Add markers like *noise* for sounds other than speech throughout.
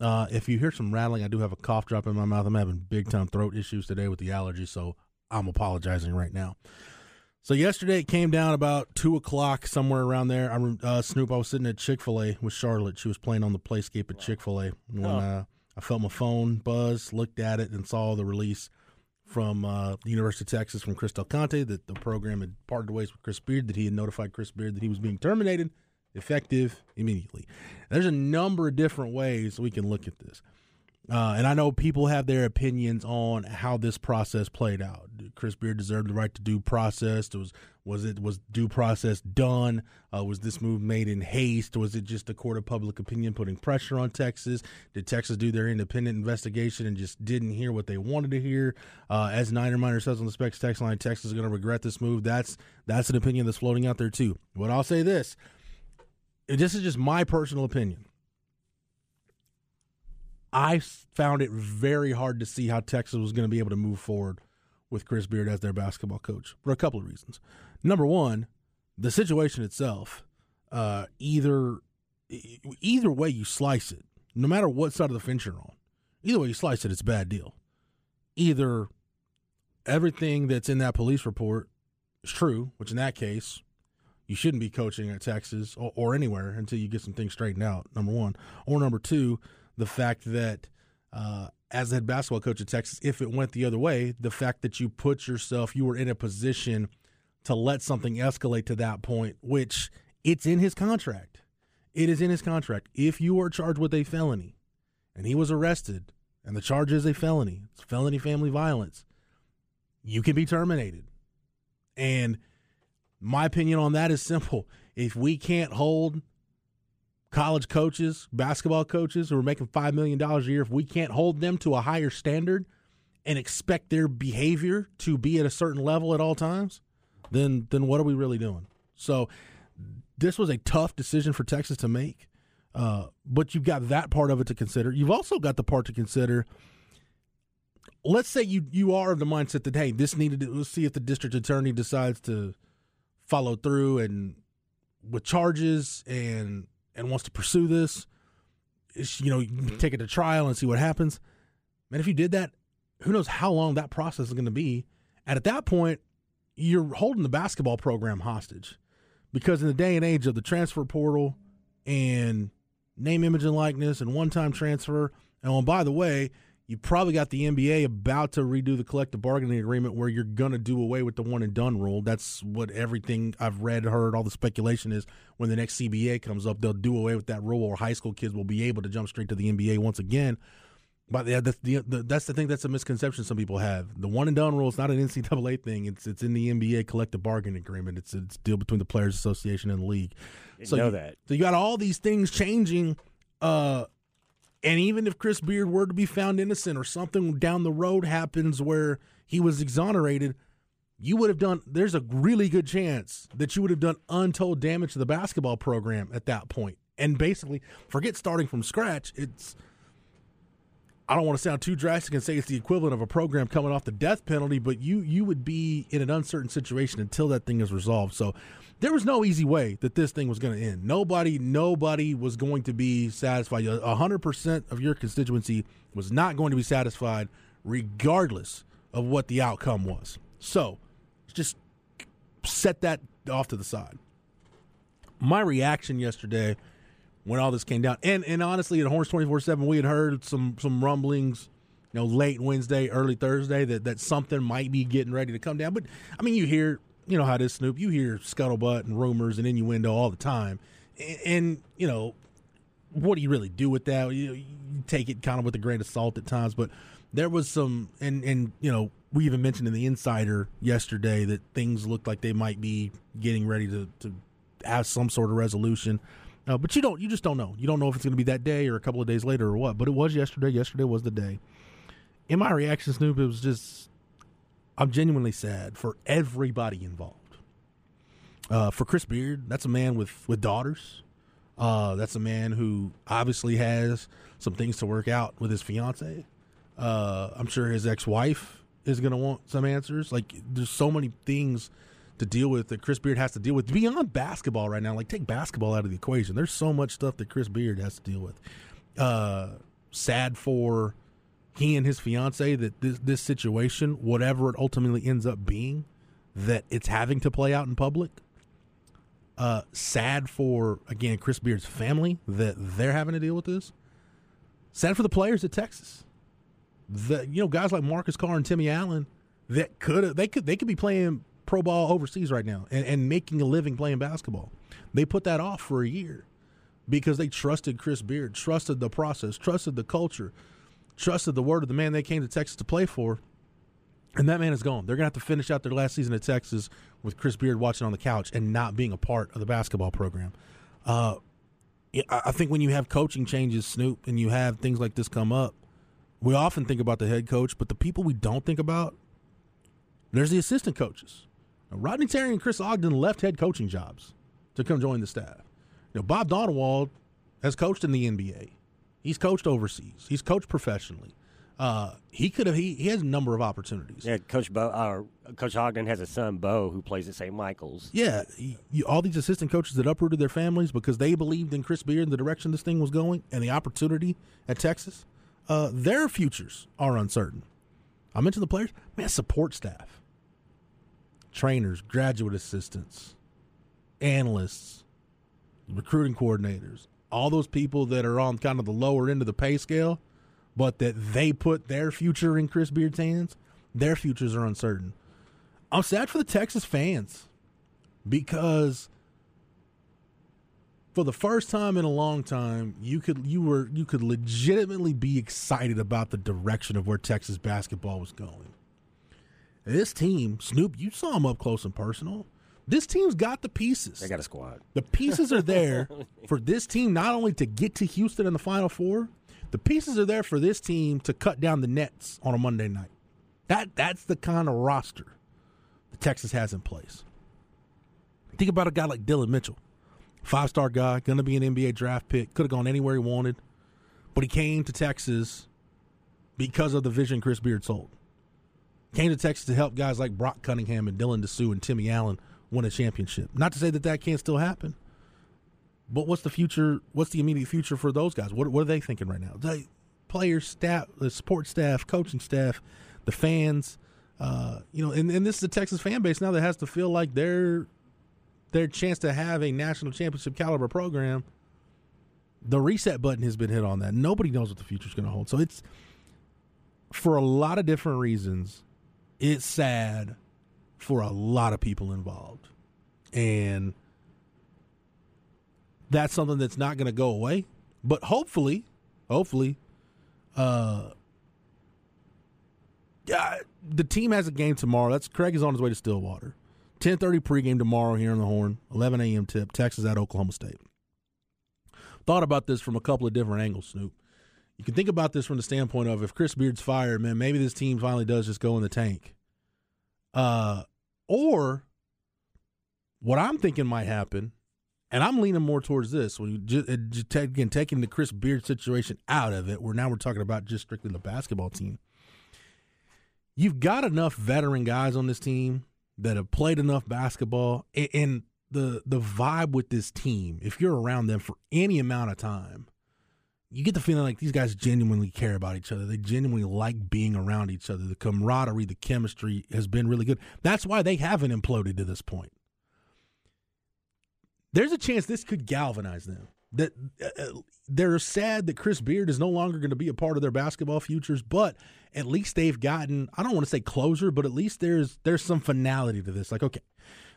Uh, if you hear some rattling, I do have a cough drop in my mouth. I'm having big time throat issues today with the allergy, so I'm apologizing right now. So yesterday it came down about two o'clock somewhere around there. I uh, Snoop, I was sitting at Chick Fil A with Charlotte. She was playing on the playscape at Chick Fil A when uh, I felt my phone buzz, looked at it, and saw the release from uh, the University of Texas from Chris Del Conte that the program had parted ways with Chris Beard. That he had notified Chris Beard that he was being terminated, effective immediately. There's a number of different ways we can look at this. Uh, and I know people have their opinions on how this process played out. Chris Beard deserved the right to due process. Was was it was due process done? Uh, was this move made in haste? Was it just the court of public opinion putting pressure on Texas? Did Texas do their independent investigation and just didn't hear what they wanted to hear? Uh, as Niner Miner says on the Specs text line, Texas is going to regret this move. That's that's an opinion that's floating out there too. But I'll say this: this is just my personal opinion. I found it very hard to see how Texas was going to be able to move forward with Chris Beard as their basketball coach for a couple of reasons. Number one, the situation itself. Uh, either either way you slice it, no matter what side of the fence you're on, either way you slice it, it's a bad deal. Either everything that's in that police report is true, which in that case you shouldn't be coaching at Texas or, or anywhere until you get some things straightened out. Number one, or number two, the fact that uh, as a head basketball coach at Texas, if it went the other way, the fact that you put yourself, you were in a position to let something escalate to that point, which it's in his contract. It is in his contract. If you are charged with a felony and he was arrested and the charge is a felony, it's felony family violence, you can be terminated. And my opinion on that is simple. If we can't hold college coaches, basketball coaches who are making $5 million a year, if we can't hold them to a higher standard and expect their behavior to be at a certain level at all times, then then what are we really doing? So this was a tough decision for Texas to make. Uh, but you've got that part of it to consider. You've also got the part to consider. Let's say you you are of the mindset that hey, this needed to let's see if the district attorney decides to follow through and with charges and and wants to pursue this. You know, you mm-hmm. take it to trial and see what happens. Man, if you did that, who knows how long that process is going to be? And at that point, you're holding the basketball program hostage because in the day and age of the transfer portal and name, image, and likeness and one time transfer, and oh, by the way, you probably got the NBA about to redo the collective bargaining agreement where you're going to do away with the one and done rule. That's what everything I've read, heard, all the speculation is when the next CBA comes up, they'll do away with that rule or high school kids will be able to jump straight to the NBA once again. But yeah, that's the, the that's the thing. That's a misconception some people have. The one and done rule is not an *laughs* NCAA thing. It's it's in the NBA collective bargaining agreement. It's it's a deal between the Players Association and the league. Didn't know you, that. So you got all these things changing. Uh, and even if Chris Beard were to be found innocent or something down the road happens where he was exonerated, you would have done. There's a really good chance that you would have done untold damage to the basketball program at that point. And basically, forget starting from scratch. It's I don't want to sound too drastic and say it's the equivalent of a program coming off the death penalty, but you you would be in an uncertain situation until that thing is resolved. So there was no easy way that this thing was going to end. Nobody nobody was going to be satisfied. Hundred percent of your constituency was not going to be satisfied, regardless of what the outcome was. So just set that off to the side. My reaction yesterday when all this came down. And and honestly, at Horns twenty four seven, we had heard some some rumblings, you know, late Wednesday, early Thursday that that something might be getting ready to come down. But I mean, you hear, you know how it is, Snoop. You hear scuttlebutt and rumors and innuendo all the time, and, and you know, what do you really do with that? You, you take it kind of with a grain of salt at times, but there was some, and and you know, we even mentioned in the Insider yesterday that things looked like they might be getting ready to to have some sort of resolution. Uh, but you don't. You just don't know. You don't know if it's going to be that day or a couple of days later or what. But it was yesterday. Yesterday was the day. In my reaction, Snoop, it was just. I'm genuinely sad for everybody involved. Uh, for Chris Beard, that's a man with with daughters. Uh, that's a man who obviously has some things to work out with his fiance. Uh, I'm sure his ex wife is going to want some answers. Like, there's so many things to deal with that Chris Beard has to deal with beyond basketball right now. Like, take basketball out of the equation. There's so much stuff that Chris Beard has to deal with. Uh, sad for he and his fiance that this this situation, whatever it ultimately ends up being, that it's having to play out in public. Uh, sad for again Chris Beard's family that they're having to deal with this. Sad for the players at Texas. The you know guys like Marcus Carr and Timmy Allen that could they could they could be playing pro ball overseas right now and, and making a living playing basketball. They put that off for a year because they trusted Chris Beard, trusted the process, trusted the culture, trusted the word of the man they came to Texas to play for. And that man is gone. They're going to have to finish out their last season at Texas with Chris Beard watching on the couch and not being a part of the basketball program. Uh, I think when you have coaching changes, Snoop, and you have things like this come up, we often think about the head coach, but the people we don't think about, there's the assistant coaches. Now, Rodney Terry and Chris Ogden left head coaching jobs to come join the staff. You know, Bob Donewald has coached in the NBA. He's coached overseas. He's coached professionally. Uh, he could have. He, he has a number of opportunities. Yeah, Coach Bo, uh, Coach Ogden has a son, Bo, who plays at St. Michael's. Yeah, he, you, all these assistant coaches that uprooted their families because they believed in Chris Beard and the direction this thing was going and the opportunity at Texas. Uh, their futures are uncertain. I mentioned the players. Man, support staff, trainers, graduate assistants, analysts, recruiting coordinators, all those people that are on kind of the lower end of the pay scale but that they put their future in Chris Beard's hands, their futures are uncertain. I'm sad for the Texas fans because for the first time in a long time, you could you were you could legitimately be excited about the direction of where Texas basketball was going. This team, Snoop, you saw him up close and personal. This team's got the pieces. They got a squad. The pieces are there *laughs* for this team not only to get to Houston in the Final Four, the pieces are there for this team to cut down the nets on a Monday night. That that's the kind of roster that Texas has in place. Think about a guy like Dillon Mitchell, five star guy, going to be an NBA draft pick, could have gone anywhere he wanted, but he came to Texas because of the vision Chris Beard sold. Came to Texas to help guys like Brock Cunningham and Dylan Disu and Timmy Allen win a championship. Not to say that that can't still happen, but what's the future? What's the immediate future for those guys? What, what are they thinking right now? The players, staff, the support staff, coaching staff, the fans. Uh, you know, and, and this is a Texas fan base now that has to feel like their their chance to have a national championship caliber program. The reset button has been hit on that. Nobody knows what the future is going to hold. So it's for a lot of different reasons. It's sad for a lot of people involved, and that's something that's not going to go away. But hopefully, hopefully, uh, yeah, the team has a game tomorrow. That's Craig is on his way to Stillwater. Ten thirty pregame tomorrow here on the Horn. Eleven a.m. tip. Texas at Oklahoma State. Thought about this from a couple of different angles, Snoop. You can think about this from the standpoint of if Chris Beard's fired, man, maybe this team finally does just go in the tank. Uh, or what I'm thinking might happen and I'm leaning more towards this when you just, uh, just again taking the Chris Beard situation out of it, where now we're talking about just strictly the basketball team. You've got enough veteran guys on this team that have played enough basketball, and the the vibe with this team. If you're around them for any amount of time, you get the feeling like these guys genuinely care about each other. They genuinely like being around each other. The camaraderie, the chemistry has been really good. That's why they haven't imploded to this point there's a chance this could galvanize them. That uh, uh, they're sad that Chris Beard is no longer going to be a part of their basketball futures, but at least they've gotten I don't want to say closure, but at least there's there's some finality to this. Like, okay,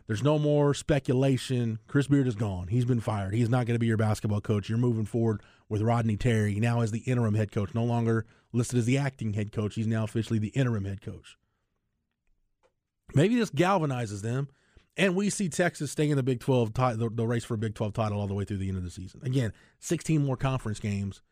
there's no more speculation. Chris Beard is gone. He's been fired. He's not going to be your basketball coach. You're moving forward with Rodney Terry now as the interim head coach, no longer listed as the acting head coach. He's now officially the interim head coach. Maybe this galvanizes them And we see Texas staying in the Big 12, ti- the, the race for a Big 12 title all the way through the end of the season. Again, 16 more conference games.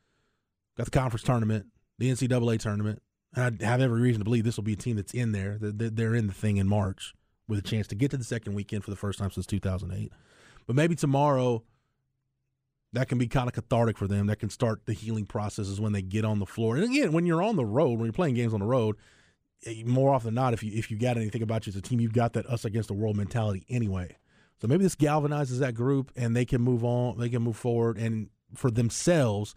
Got the conference tournament, the NCAA tournament. And I have every reason to believe this will be a team that's in there. They're in the thing in March with a chance to get to the second weekend for the first time since 2008. But maybe tomorrow that can be kind of cathartic for them. That can start the healing processes when they get on the floor. And again, when you're on the road, when you're playing games on the road, eh, more often than not, if you if you got anything about you as a team, you've got that us against the world mentality anyway. So maybe this galvanizes that group, and they can move on. They can move forward, and for themselves,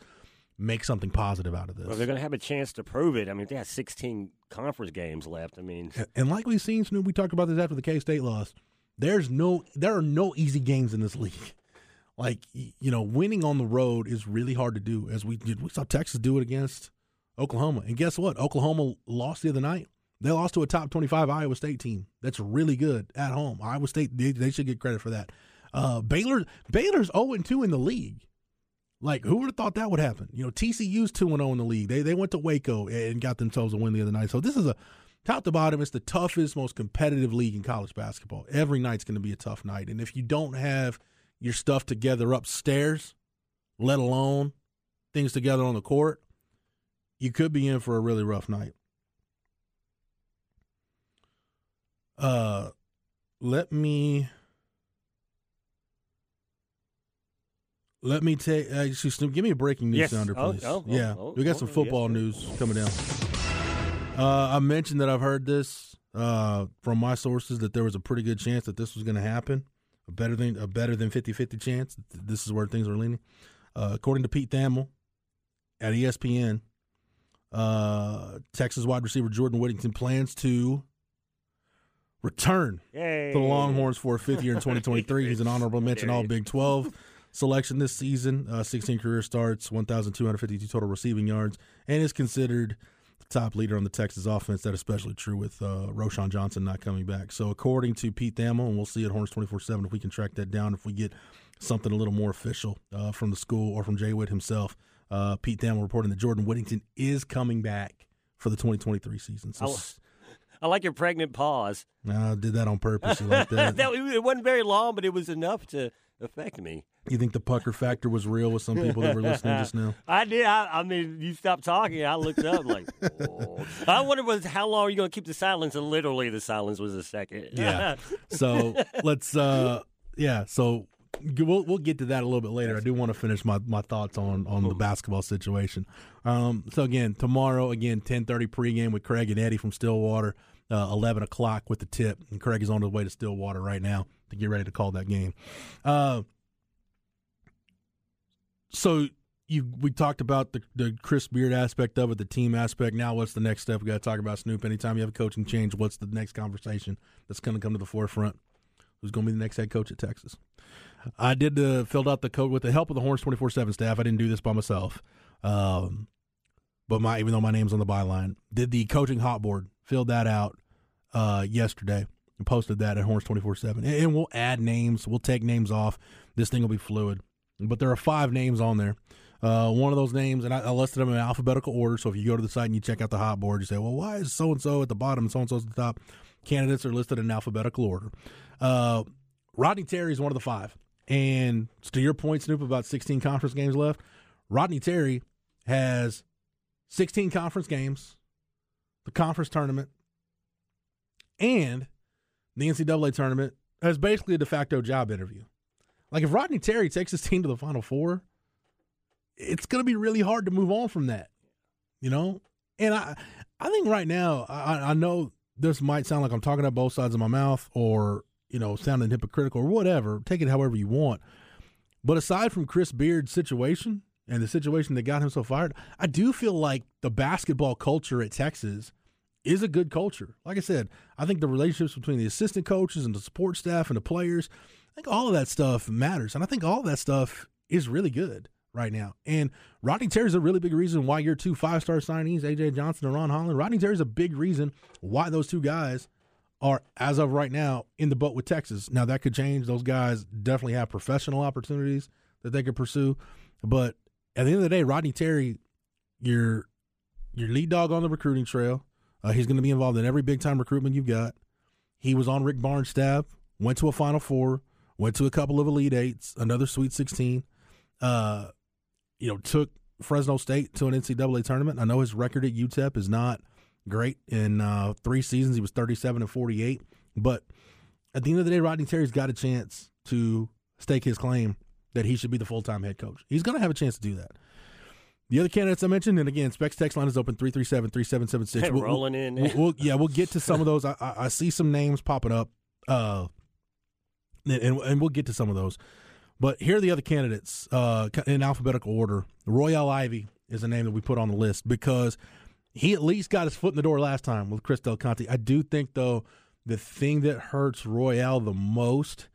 make something positive out of this. Well, they're going to have a chance to prove it. I mean, they have 16 conference games left. I mean, And- And like we've seen, Snoop, we talked about this after the K State loss. There's no, there are no easy games in this league. Like you know, winning on the road is really hard to do. As we did, we saw Texas do it against Oklahoma, and guess what? Oklahoma lost the other night. They lost to a top twenty-five Iowa State team. That's really good at home. Iowa State, they, they should get credit for that. Uh, Baylor, Baylor's zero and two in the league. Like, who would have thought that would happen? You know, TCU's 2 0 in the league. They they went to Waco and got themselves a win the other night. So, this is a top to bottom, it's the toughest, most competitive league in college basketball. Every night's going to be a tough night. And if you don't have your stuff together upstairs, let alone things together on the court, you could be in for a really rough night. Uh, let me. Let me take. Uh, excuse me, give me a breaking news Yes. sounder, Oh, please. oh, oh, yeah, oh, we got oh, some football sir. news coming down. Uh, I mentioned that I've heard this uh, from my sources that there was a pretty good chance that this was going to happen. A better than a better than 50-50 chance. This is where things are leaning. Uh, according to Pete Thamel at ESPN, uh, Texas wide receiver Jordan Whittington plans to return Yay. to the Longhorns for a fifth year in *laughs* 2023. He's an honorable mention All Big 12 selection this season. Uh, 16 career starts, 1,252 total receiving yards, and is considered top leader on the Texas offense. That's especially true with uh, Roschon Johnson not coming back. So, according to Pete Thamel, and we'll see at Horns 24 7 if we can track that down, if we get something a little more official uh, from the school or from Jay Witt himself. Uh, Pete Thamel reporting that Jordan Whittington is coming back for the 2023 season. So, I- I like your pregnant pause. I did that on purpose. *laughs* Like that? that it wasn't very long, but it was enough to affect me. You think the pucker factor was real with some people that were listening just now? *laughs* I did. I, I mean, you stopped talking. I looked up like, oh. I wonder was how long are you going to keep the silence? And literally, the silence was a second. Yeah. *laughs* So let's, uh yeah. So we'll we'll get to that a little bit later. I do want to finish my, my thoughts on on the basketball situation. Um. So again, tomorrow again, ten thirty pregame with Craig and Eddie from Stillwater. Uh, Eleven o'clock with the tip, and Craig is on his way to Stillwater right now to get ready to call that game. Uh. So you we talked about the the Chris Beard aspect of it, the team aspect. Now, what's the next step? We got to talk about Snoop. Anytime you have a coaching change, what's the next conversation that's going to come to the forefront? Who's going to be the next head coach at Texas? I did uh, filled out the code with the help of the Horns twenty four seven staff. I didn't do this by myself, um, but my even though my name's on the byline, did the coaching hot board filled that out uh, yesterday and posted that at Horns twenty four seven. And we'll add names. We'll take names off. This thing will be fluid, but there are five names on there. Uh, one of those names, and I, I listed them in alphabetical order. So if you go to the site and you check out the hot board, you say, "Well, why is so and so at the bottom and so and so at the top?" Candidates are listed in alphabetical order. Uh, Rodney Terry is one of the five, and to your point, Snoop, about 16 conference games left. Rodney Terry has 16 conference games, the conference tournament, and the NCAA tournament as basically a de facto job interview. Like if Rodney Terry takes his team to the Final Four, it's going to be really hard to move on from that, you know. And I, I think right now, I, I know this might sound like I'm talking out both sides of my mouth, or you know, sounding hypocritical or whatever. Take it however you want. But aside from Chris Beard's situation and the situation that got him so fired, I do feel like the basketball culture at Texas is a good culture. Like I said, I think the relationships between the assistant coaches and the support staff and the players, I think all of that stuff matters. And I think all of that stuff is really good right now. And Rodney Terry is a really big reason why your two five star signees, AJ Johnson and Ron Holland, Rodney Terry is a big reason why those two guys are, as of right now, in the boat with Texas. Now, that could change. Those guys definitely have professional opportunities that they could pursue. But at the end of the day, Rodney Terry, your your lead dog on the recruiting trail. Uh, he's going to be involved in every big time recruitment you've got. He was on Rick Barnes' staff went to a Final Four, went to a couple of Elite Eights, another Sweet 16. Uh, you know, took Fresno State to an NCAA tournament. I know his record at UTEP is not great. In uh, three seasons, he was 37 and 48. But at the end of the day, Rodney Terry's got a chance to stake his claim that he should be the full time head coach. He's going to have a chance to do that. The other candidates I mentioned, and again, Specs text line is open 337 3776. We'll, rolling in. We'll, we'll, yeah, we'll get to *laughs* some of those. I, I, I see some names popping up, uh, and, and we'll get to some of those. But here are the other candidates uh, in alphabetical order. Royal Ivey is a name that we put on the list because he at least got his foot in the door last time with Chris Del Conte. I do think, though, the thing that hurts Royal the most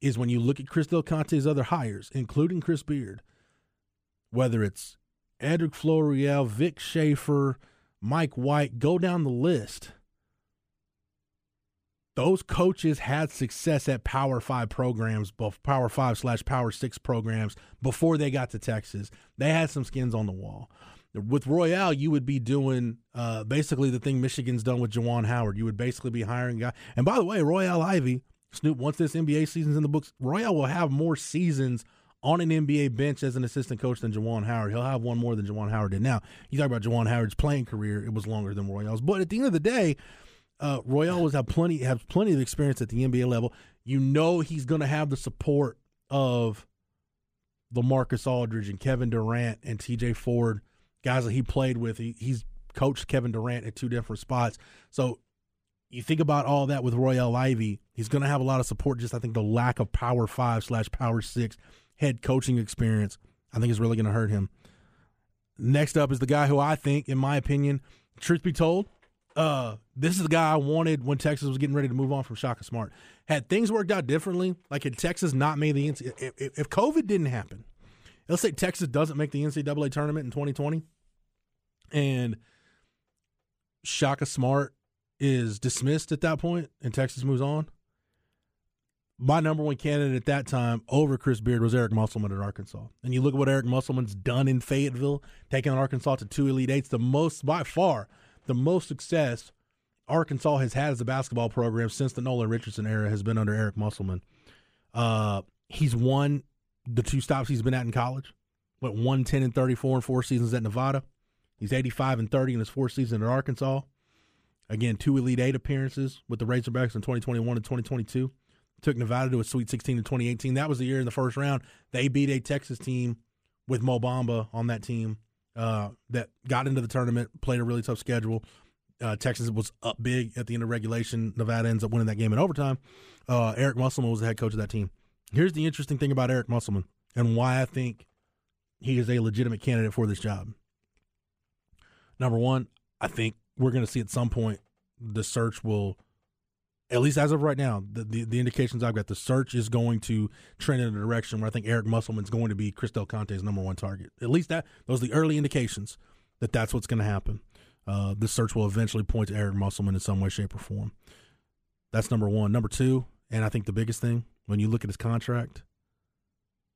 is when you look at Chris Del Conte's other hires, including Chris Beard, whether it's Edric Floreal, Vic Schaefer, Mike White, go down the list those coaches had success at Power Five programs, both Power Five slash Power Six programs before they got to Texas. They had some skins on the wall. With Royal, you would be doing uh, basically the thing Michigan's done with Juwan Howard. You would basically be hiring guy. And by the way, Royal Ivey, Snoop, once this NBA season's in the books, Royal will have more seasons on an NBA bench as an assistant coach than Juwan Howard. He'll have one more than Juwan Howard did. Now, you talk about Juwan Howard's playing career, it was longer than Royal's. But at the end of the day, uh, Royal has have plenty have plenty of experience at the NBA level. You know he's going to have the support of LaMarcus Aldridge and Kevin Durant and T.J. Ford, guys that he played with. He, he's coached Kevin Durant at two different spots. So you think about all that with Royal Ivey. he's going to have a lot of support. Just I think the lack of Power Five slash Power Six head coaching experience, I think is really going to hurt him. Next up is the guy who I think, in my opinion, truth be told, uh, this is the guy I wanted when Texas was getting ready to move on from Shaka Smart. Had things worked out differently, like had Texas not made the NCAA, if, if COVID didn't happen, let's say Texas doesn't make the NCAA tournament in 2020, and Shaka Smart is dismissed at that point, and Texas moves on. My number one candidate at that time over Chris Beard was Eric Musselman at Arkansas. And you look at what Eric Musselman's done in Fayetteville, taking Arkansas to two Elite Eights, the most by far the most success Arkansas has had as a basketball program since the Nolan Richardson era has been under Eric Musselman. Uh, he's won the two stops he's been at in college. Went 110 and 34 in four seasons at Nevada. He's 85 and 30 in his fourth season at Arkansas. Again, two Elite Eight appearances with the Razorbacks in 2021 and 2022. Took Nevada to a Sweet 16 in 2018. That was the year in the first round they beat a Texas team with Mo Bamba on that team uh, that got into the tournament, played a really tough schedule. Uh, Texas was up big at the end of regulation. Nevada ends up winning that game in overtime. Uh, Eric Musselman was the head coach of that team. Here's the interesting thing about Eric Musselman and why I think he is a legitimate candidate for this job. Number one, I think we're going to see at some point the search will at least as of right now, the, the, the, indications I've got, the search is going to trend in a direction where I think Eric Musselman's going to be Chris Del Conte's number one target. At least that those are the early indications that that's what's going to happen. Uh, the search will eventually point to Eric Musselman in some way, shape, or form. That's number one. Number two, and I think the biggest thing when you look at his contract,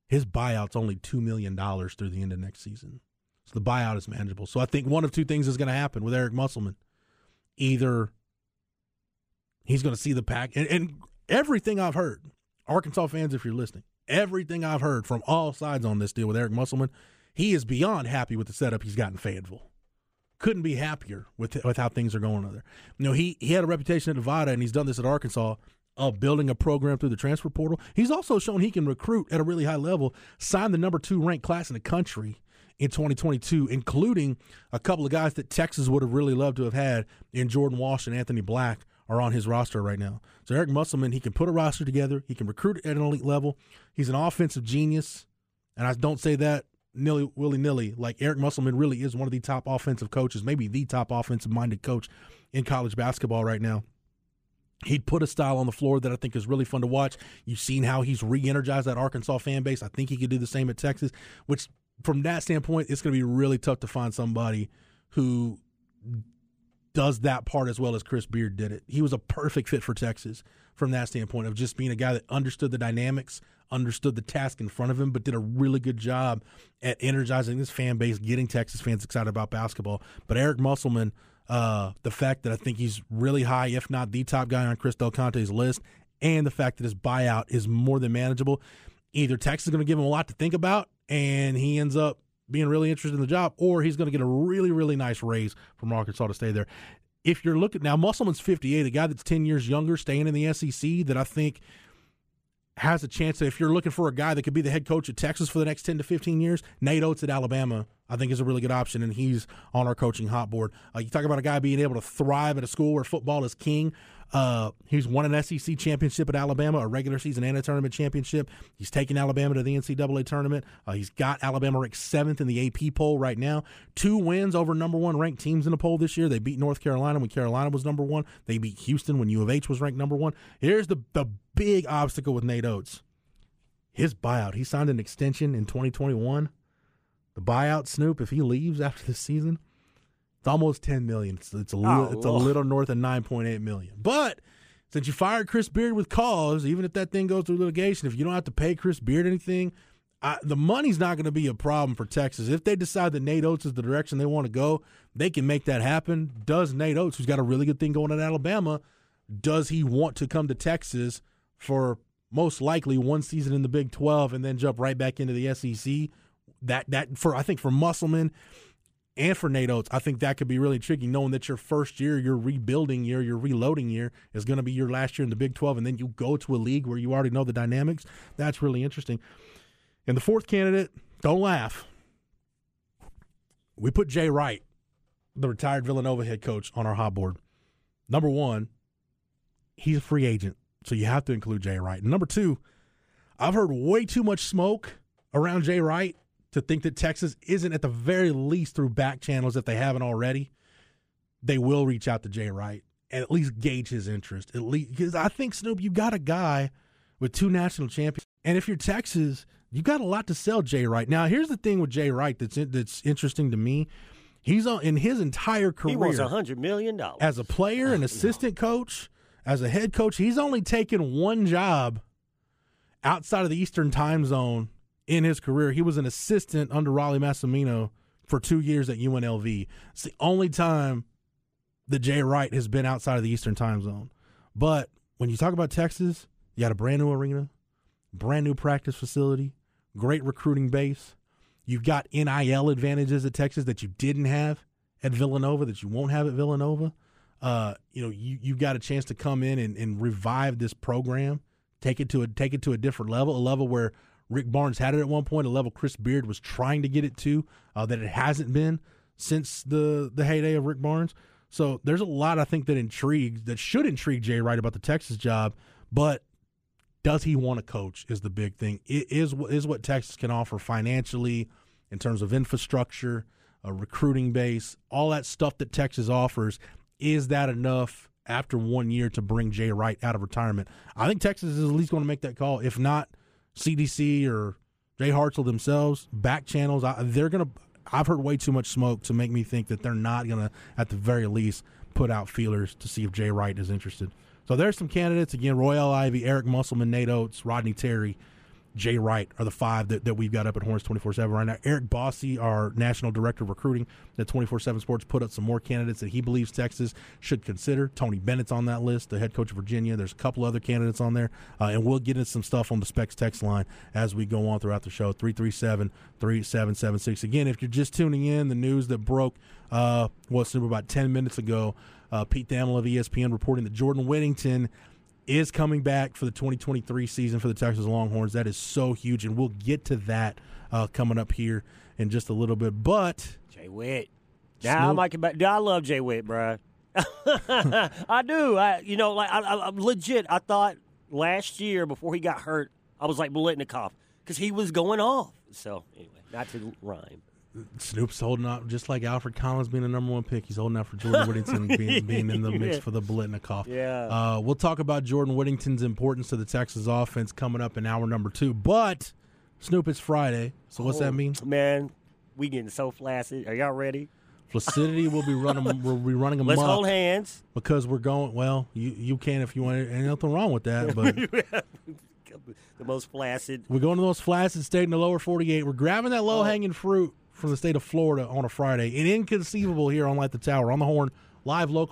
his buyout's only two million dollars through the end of next season. So the buyout is manageable. So I think one of two things is going to happen with Eric Musselman. Either He's going to see the pack. And, and everything I've heard, Arkansas fans, if you're listening, everything I've heard from all sides on this deal with Eric Musselman, he is beyond happy with the setup he's got in Fayetteville. Couldn't be happier with with how things are going over there. You know, he he had a reputation at Nevada, and he's done this at Arkansas of building a program through the transfer portal. He's also shown he can recruit at a really high level. Signed the number two ranked class in the country in 2022, including a couple of guys that Texas would have really loved to have had in Jordan Walsh and Anthony Black are on his roster right now. So Eric Musselman, he can put a roster together. He can recruit at an elite level. He's an offensive genius, and I don't say that nilly willy nilly. Like Eric Musselman really is one of the top offensive coaches, maybe the top offensive minded coach in college basketball right now. He'd put a style on the floor that I think is really fun to watch. You've seen how he's re-energized that Arkansas fan base. I think he could do the same at Texas. Which, from that standpoint, it's going to be really tough to find somebody who does that part as well as Chris Beard did it. He was a perfect fit for Texas from that standpoint of just being a guy that understood the dynamics, understood the task in front of him, but did a really good job at energizing this fan base, getting Texas fans excited about basketball. But Eric Musselman, uh, the fact that I think he's really high, if not the top guy on Chris Del Conte's list, and the fact that his buyout is more than manageable. Either Texas is going to give him a lot to think about, and he ends up being really interested in the job, or he's going to get a really, really nice raise from Arkansas to stay there. If you're looking now, Musselman's 58, a guy that's 10 years younger, staying in the SEC, that I think has a chance that if you're looking for a guy that could be the head coach at Texas for the next 10 to 15 years, Nate Oats at Alabama, I think is a really good option, and he's on our coaching hot board. Uh, you talk about a guy being able to thrive at a school where football is king. Uh, he's won an SEC championship at Alabama, a regular season and a tournament championship. He's taken Alabama to the NCAA tournament. Uh, he's got Alabama ranked seventh in the AP poll right now. Two wins over number one ranked teams in the poll this year. They beat North Carolina when Carolina was number one. They beat Houston when U of H was ranked number one. Here's the the big obstacle with Nate Oats His buyout. He signed an extension in 2021. The buyout, Snoop, if he leaves after the season, it's almost 10 million. It's, it's a little, Oh, it's a little north of 9.8 million. But since you fired Chris Beard with cause, even if that thing goes through litigation, if you don't have to pay Chris Beard anything, I, the money's not going to be a problem for Texas. If they decide that Nate Oats is the direction they want to go, they can make that happen. Does Nate Oats, who's got a really good thing going in Alabama, does he want to come to Texas for most likely one season in the Big 12 and then jump right back into the SEC? That that for I think for Musselman and for Nate Oats, I think that could be really tricky, knowing that your first year, your rebuilding year, your reloading year is going to be your last year in the Big 12, and then you go to a league where you already know the dynamics. That's really interesting. And the fourth candidate, don't laugh. We put Jay Wright, the retired Villanova head coach, on our hot board. Number one, he's a free agent, so you have to include Jay Wright. And number two, I've heard way too much smoke around Jay Wright to think that Texas isn't at the very least through back channels if they haven't already. They will reach out to Jay Wright and at least gauge his interest. At least because I think Snoop, you got a guy with two national champions, and if you're Texas, you got a lot to sell Jay Wright. Now, here's the thing with Jay Wright that's that's interesting to me. He's on in his entire career He wants a hundred million dollars. as a player, an *laughs* assistant coach, as a head coach, he's only taken one job outside of the Eastern time zone in his career. He was an assistant under Rollie Massimino for two years at UNLV. It's the only time that Jay Wright has been outside of the Eastern time zone. But when you talk about Texas, you got a brand new arena, brand new practice facility, great recruiting base. You've got NIL advantages at Texas that you didn't have at Villanova, that you won't have at Villanova. Uh, you know, you you've got a chance to come in and, and revive this program, take it to a take it to a different level, a level where Rick Barnes had it at one point, a level Chris Beard was trying to get it to, uh, that it hasn't been since the the heyday of Rick Barnes. So there's a lot I think that intrigues that should intrigue Jay Wright about the Texas job, but does he want to coach is the big thing. It is is what Texas can offer financially in terms of infrastructure, a recruiting base, all that stuff that Texas offers. Is that enough after one year to bring Jay Wright out of retirement? I think Texas is at least going to make that call. If not, CDC or Jay Hartzell themselves, back channels, I, they're to. I've heard way too much smoke to make me think that they're not going to, at the very least, put out feelers to see if Jay Wright is interested. So there's some candidates again: Royal Ivey, Eric Musselman, Nate Oats, Rodney Terry, Jay Wright are the five that, that we've got up at Horns 24 7 right now. Eric Bossi, our national director of recruiting at 24 7 Sports, put up some more candidates that he believes Texas should consider. Tony Bennett's on that list, the head coach of Virginia. There's a couple other candidates on there. Uh, and we'll get into some stuff on the Specs text line as we go on throughout the show 337 3776. Again, if you're just tuning in, the news that broke uh, was about 10 minutes ago. Uh, Pete Thamel of ESPN reporting that Jordan Whittington is coming back for the 2023 season for the Texas Longhorns. That is so huge, and we'll get to that uh, coming up here in just a little bit. But Jay Witt. Now I Snoop- might come back. I love Jay Witt, bro. *laughs* I do. I, you know, like I, I, I'm legit. I thought last year before he got hurt, I was like Biletnikoff because he was going off. So anyway, not to rhyme. Snoop's holding out, just like Alfred Collins being the number one pick. He's holding out for Jordan *laughs* Whittington being, being in the mix for the Biletnikoff. Yeah. Uh, we'll talk about Jordan Whittington's importance to the Texas offense coming up in hour number two. But Snoop, it's Friday, so what's Oh, that mean? Man, we getting so flaccid. Are y'all ready? Flaccidity will be running. *laughs* We'll be running a Let's hold hands. because we're going. Well, you you can if you want. Ain't nothing wrong with that, but. *laughs* The most flaccid. We're going to the most flaccid state in the lower 48. We're grabbing that low hanging fruit from the state of Florida on a Friday. An inconceivable here on Light the Tower on the Horn, live local.